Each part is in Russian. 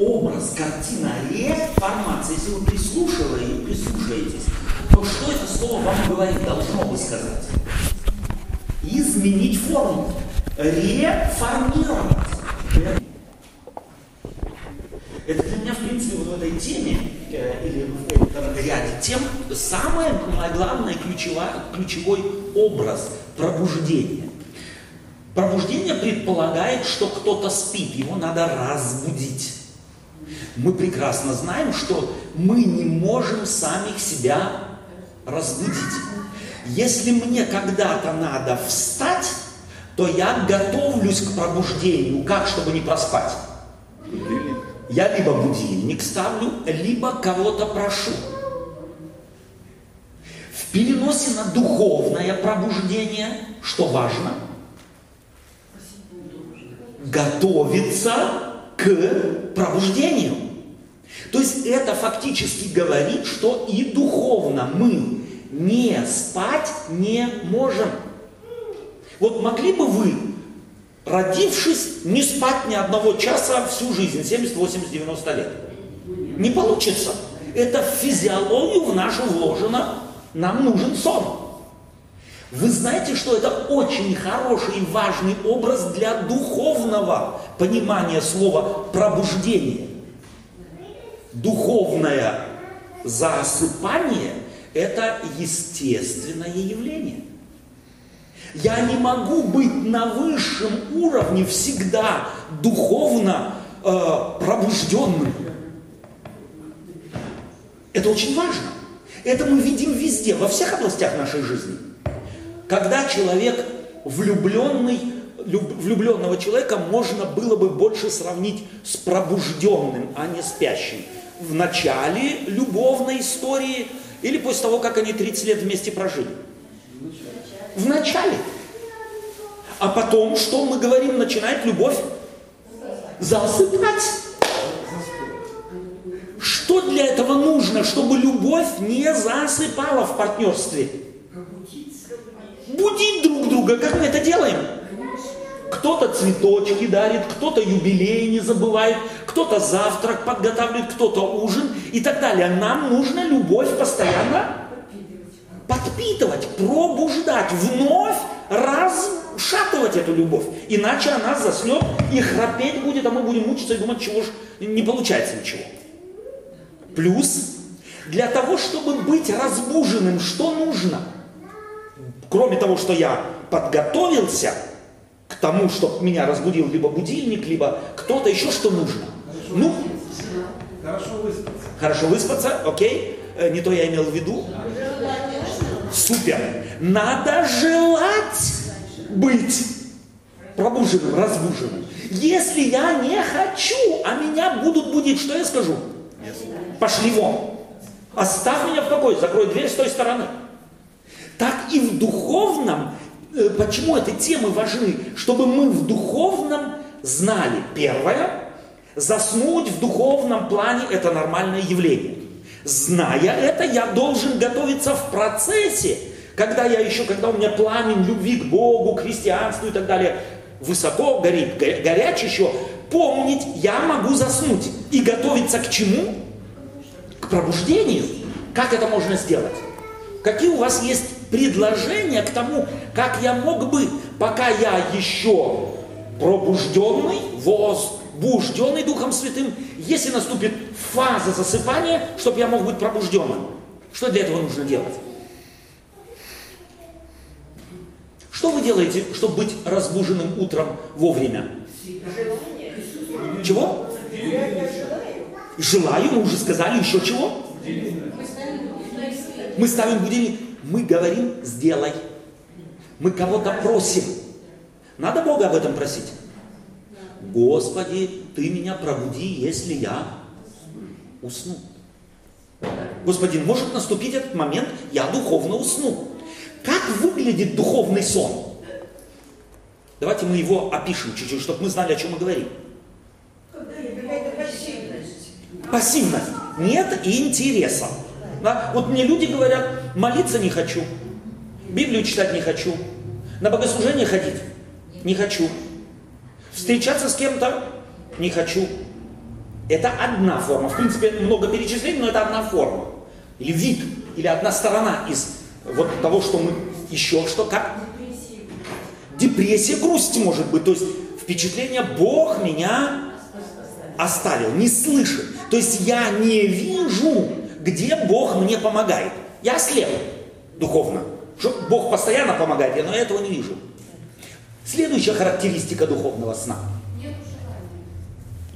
образ, картина, реформация. Если вы прислушиваетесь, прислушаетесь, то что это слово вам говорит, должно бы сказать? Изменить форму, реформировать. Это для меня, в принципе, вот в этой теме, э, или в этом ряде тем, самое главное, ключевой, ключевой образ пробуждения. Пробуждение предполагает, что кто-то спит, его надо разбудить. Мы прекрасно знаем, что мы не можем самих себя разбудить. Если мне когда-то надо встать, то я готовлюсь к пробуждению. Как, чтобы не проспать? Я либо будильник ставлю, либо кого-то прошу. В переносе на духовное пробуждение, что важно, готовиться к пробуждению. То есть это фактически говорит, что и духовно мы не спать не можем. Вот могли бы вы, родившись, не спать ни одного часа всю жизнь, 70, 80, 90 лет? Не получится. Это в физиологию в нашу вложено, нам нужен сон. Вы знаете, что это очень хороший и важный образ для духовного понимания слова пробуждение. Духовное засыпание – это естественное явление. Я не могу быть на высшем уровне всегда духовно э, пробужденным. Это очень важно. Это мы видим везде, во всех областях нашей жизни. Когда человек влюбленный, влюбленного человека можно было бы больше сравнить с пробужденным, а не спящим. В начале любовной истории или после того, как они 30 лет вместе прожили в начале. А потом, что мы говорим, начинает любовь засыпать. Что для этого нужно, чтобы любовь не засыпала в партнерстве? Будить друг друга, как мы это делаем? Кто-то цветочки дарит, кто-то юбилей не забывает, кто-то завтрак подготавливает, кто-то ужин и так далее. Нам нужно любовь постоянно подпитывать, пробуждать, вновь расшатывать эту любовь. Иначе она заснет и храпеть будет, а мы будем мучиться и думать, чего ж не получается ничего. Плюс, для того, чтобы быть разбуженным, что нужно? Кроме того, что я подготовился к тому, чтобы меня разбудил либо будильник, либо кто-то еще, что нужно? Хорошо ну, Хорошо выспаться. Хорошо выспаться, окей. Э, не то я имел в виду. Супер. Надо желать быть пробуженным, разбуженным. Если я не хочу, а меня будут будить, что я скажу? Пошли вон. Оставь меня в покое, закрой дверь с той стороны. Так и в духовном, э, почему эти темы важны? Чтобы мы в духовном знали. Первое, заснуть в духовном плане – это нормальное явление. Зная это, я должен готовиться в процессе, когда я еще, когда у меня пламень любви к Богу, к христианству и так далее, высоко горит, горячий еще, помнить, я могу заснуть и готовиться к чему? К пробуждению. Как это можно сделать? Какие у вас есть предложения к тому, как я мог бы, пока я еще пробужденный, возбужденный Духом Святым, если наступит фаза засыпания, чтобы я мог быть пробужденным. Что для этого нужно делать? Что вы делаете, чтобы быть разбуженным утром вовремя? Чего? Желаю, мы уже сказали, еще чего? Мы ставим будильник, мы говорим, сделай. Мы кого-то просим. Надо Бога об этом просить. Господи, Ты меня пробуди, если я усну. Господи, может наступить этот момент, я духовно усну. Как выглядит духовный сон? Давайте мы его опишем чуть-чуть, чтобы мы знали, о чем мы говорим. Пассивность. Нет интереса. Да? Вот мне люди говорят, молиться не хочу, Библию читать не хочу, на богослужение ходить не хочу, встречаться с кем-то не хочу. Это одна форма. В принципе, много перечислений, но это одна форма. Или вид, или одна сторона из вот того, что мы еще что, как? Депрессия, грусть может быть. То есть впечатление Бог меня оставил, не слышит. То есть я не вижу, где Бог мне помогает. Я слеп духовно. Что Бог постоянно помогает, но я этого не вижу. Следующая характеристика духовного сна.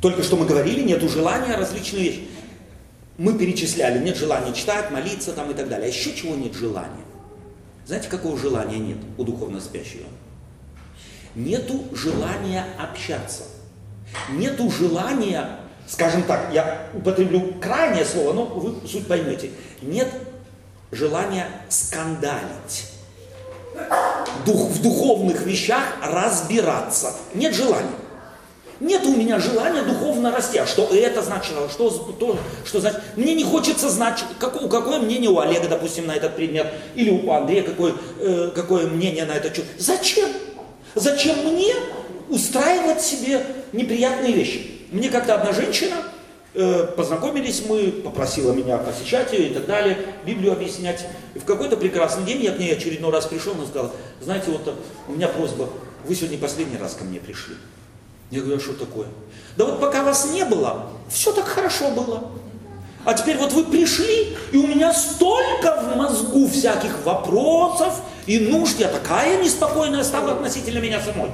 Только что мы говорили, нет желания, различные вещи. Мы перечисляли, нет желания читать, молиться там и так далее. А еще чего нет желания? Знаете, какого желания нет у духовно спящего? Нету желания общаться. Нету желания, скажем так, я употреблю крайнее слово, но вы суть поймете. Нет желания скандалить. Дух, в духовных вещах разбираться. Нет желания. Нет у меня желания духовно расти. А что это значит? А что, то, что значит? Мне не хочется знать, как, какое мнение у Олега, допустим, на этот предмет, или у Андрея какое, э, какое мнение на этот счет. Зачем? Зачем мне устраивать себе неприятные вещи? Мне как-то одна женщина, э, познакомились мы, попросила меня посещать ее и так далее, Библию объяснять. И в какой-то прекрасный день я к ней очередной раз пришел и сказал, знаете, вот у меня просьба, вы сегодня последний раз ко мне пришли. Я говорю, а что такое? Да вот пока вас не было, все так хорошо было. А теперь вот вы пришли, и у меня столько в мозгу всяких вопросов и нужд, я такая неспокойная стала относительно меня самой.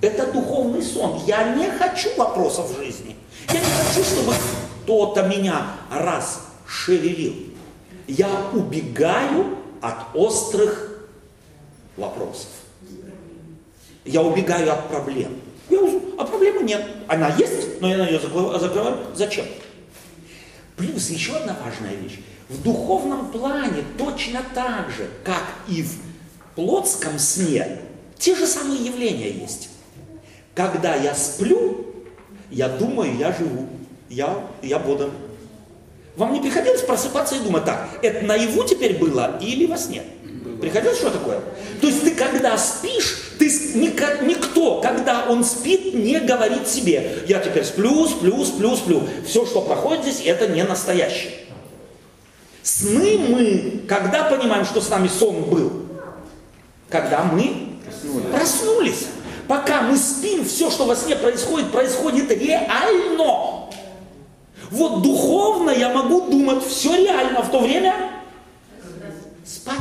Это духовный сон. Я не хочу вопросов в жизни. Я не хочу, чтобы кто-то меня расшевелил. Я убегаю от острых вопросов. Я убегаю от проблем. Я, а проблемы нет. Она есть, но я на нее закрываю. Зачем? Плюс еще одна важная вещь. В духовном плане точно так же, как и в плотском сне, те же самые явления есть. Когда я сплю, я думаю, я живу, я, я бодр. Вам не приходилось просыпаться и думать, так, это наяву теперь было или во сне? Приходилось что такое? То есть ты когда спишь, ты, никто, когда он спит, не говорит себе, я теперь сплю, сплю, сплю, сплю. Все, что проходит здесь, это не настоящее. Сны мы, когда понимаем, что с нами сон был? Когда мы проснулись. проснулись. Пока мы спим, все, что во сне происходит, происходит реально. Вот духовно я могу думать, все реально, в то время спать.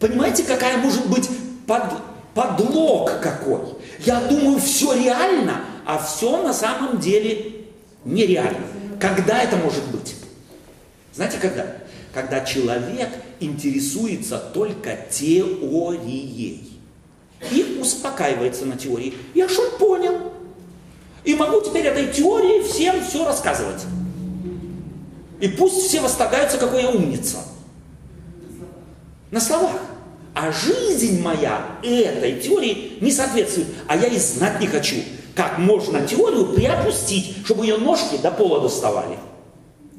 Понимаете, какая может быть под, подлог какой? Я думаю, все реально, а все на самом деле нереально. Когда это может быть? Знаете, когда? Когда человек интересуется только теорией и успокаивается на теории. Я что понял. И могу теперь этой теории всем все рассказывать. И пусть все восторгаются, какой я умница. На словах. А жизнь моя этой теории не соответствует. А я и знать не хочу, как можно теорию приопустить, чтобы ее ножки до пола доставали.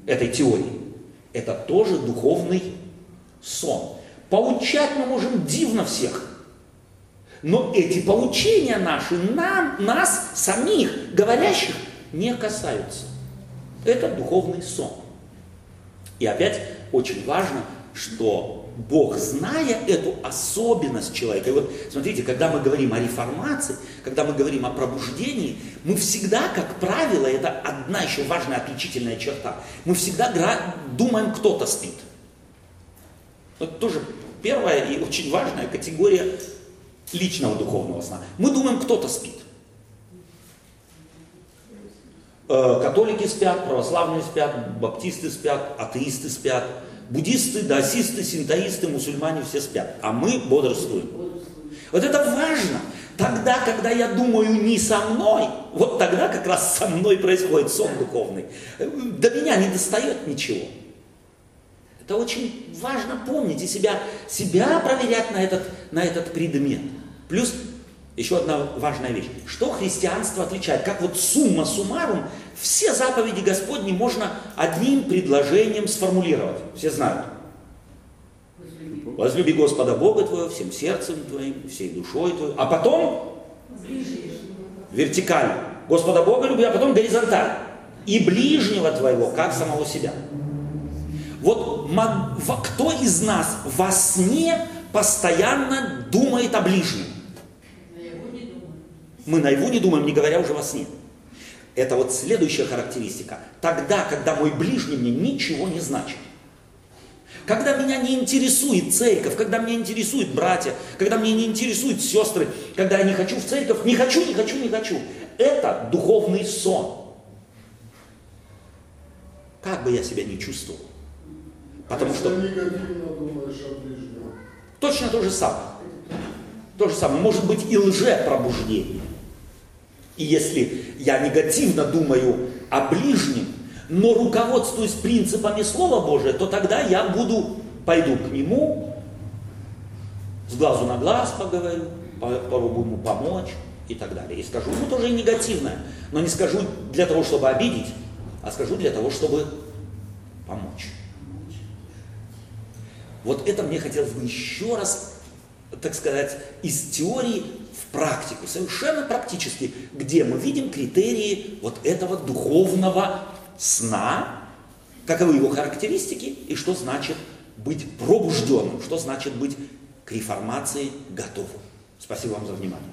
Этой теории. Это тоже духовный сон. Поучать мы можем дивно всех. Но эти поучения наши нам, нас, самих, говорящих, не касаются. Это духовный сон. И опять очень важно, что Бог, зная эту особенность человека, и вот смотрите, когда мы говорим о реформации, когда мы говорим о пробуждении, мы всегда, как правило, это одна еще важная отличительная черта, мы всегда думаем, кто-то спит. Это тоже первая и очень важная категория личного духовного сна. Мы думаем, кто-то спит. Э, католики спят, православные спят, баптисты спят, атеисты спят – Буддисты, даосисты, синтоисты, мусульмане все спят, а мы бодрствуем. Вот это важно. Тогда, когда я думаю не со мной, вот тогда как раз со мной происходит сон духовный. До меня не достает ничего. Это очень важно помнить и себя, себя проверять на этот, на этот предмет. Плюс еще одна важная вещь. Что христианство отличает? Как вот сумма суммарум, все заповеди Господни можно одним предложением сформулировать. Все знают. Возлюби Господа Бога твоего всем сердцем твоим, всей душой твоей. А потом вертикаль. Господа Бога люби, а потом горизонталь. И ближнего твоего, как самого себя. Вот кто из нас во сне постоянно думает о ближнем? Мы наяву не думаем, не говоря уже во сне. Это вот следующая характеристика. Тогда, когда мой ближний мне ничего не значит. Когда меня не интересует церковь, когда меня интересуют братья, когда меня не интересуют сестры, когда я не хочу в церковь, не хочу, не хочу, не хочу. Это духовный сон. Как бы я себя не чувствовал. Потому а что... Точно то же самое. То же самое. Может быть и лже-пробуждение. И если я негативно думаю о ближнем, но руководствуюсь принципами Слова Божия, то тогда я буду, пойду к нему, с глазу на глаз поговорю, попробую ему помочь и так далее. И скажу ему тоже негативное, но не скажу для того, чтобы обидеть, а скажу для того, чтобы помочь. Вот это мне хотелось бы еще раз, так сказать, из теории в практику, совершенно практически, где мы видим критерии вот этого духовного сна, каковы его характеристики и что значит быть пробужденным, что значит быть к реформации готовым. Спасибо вам за внимание.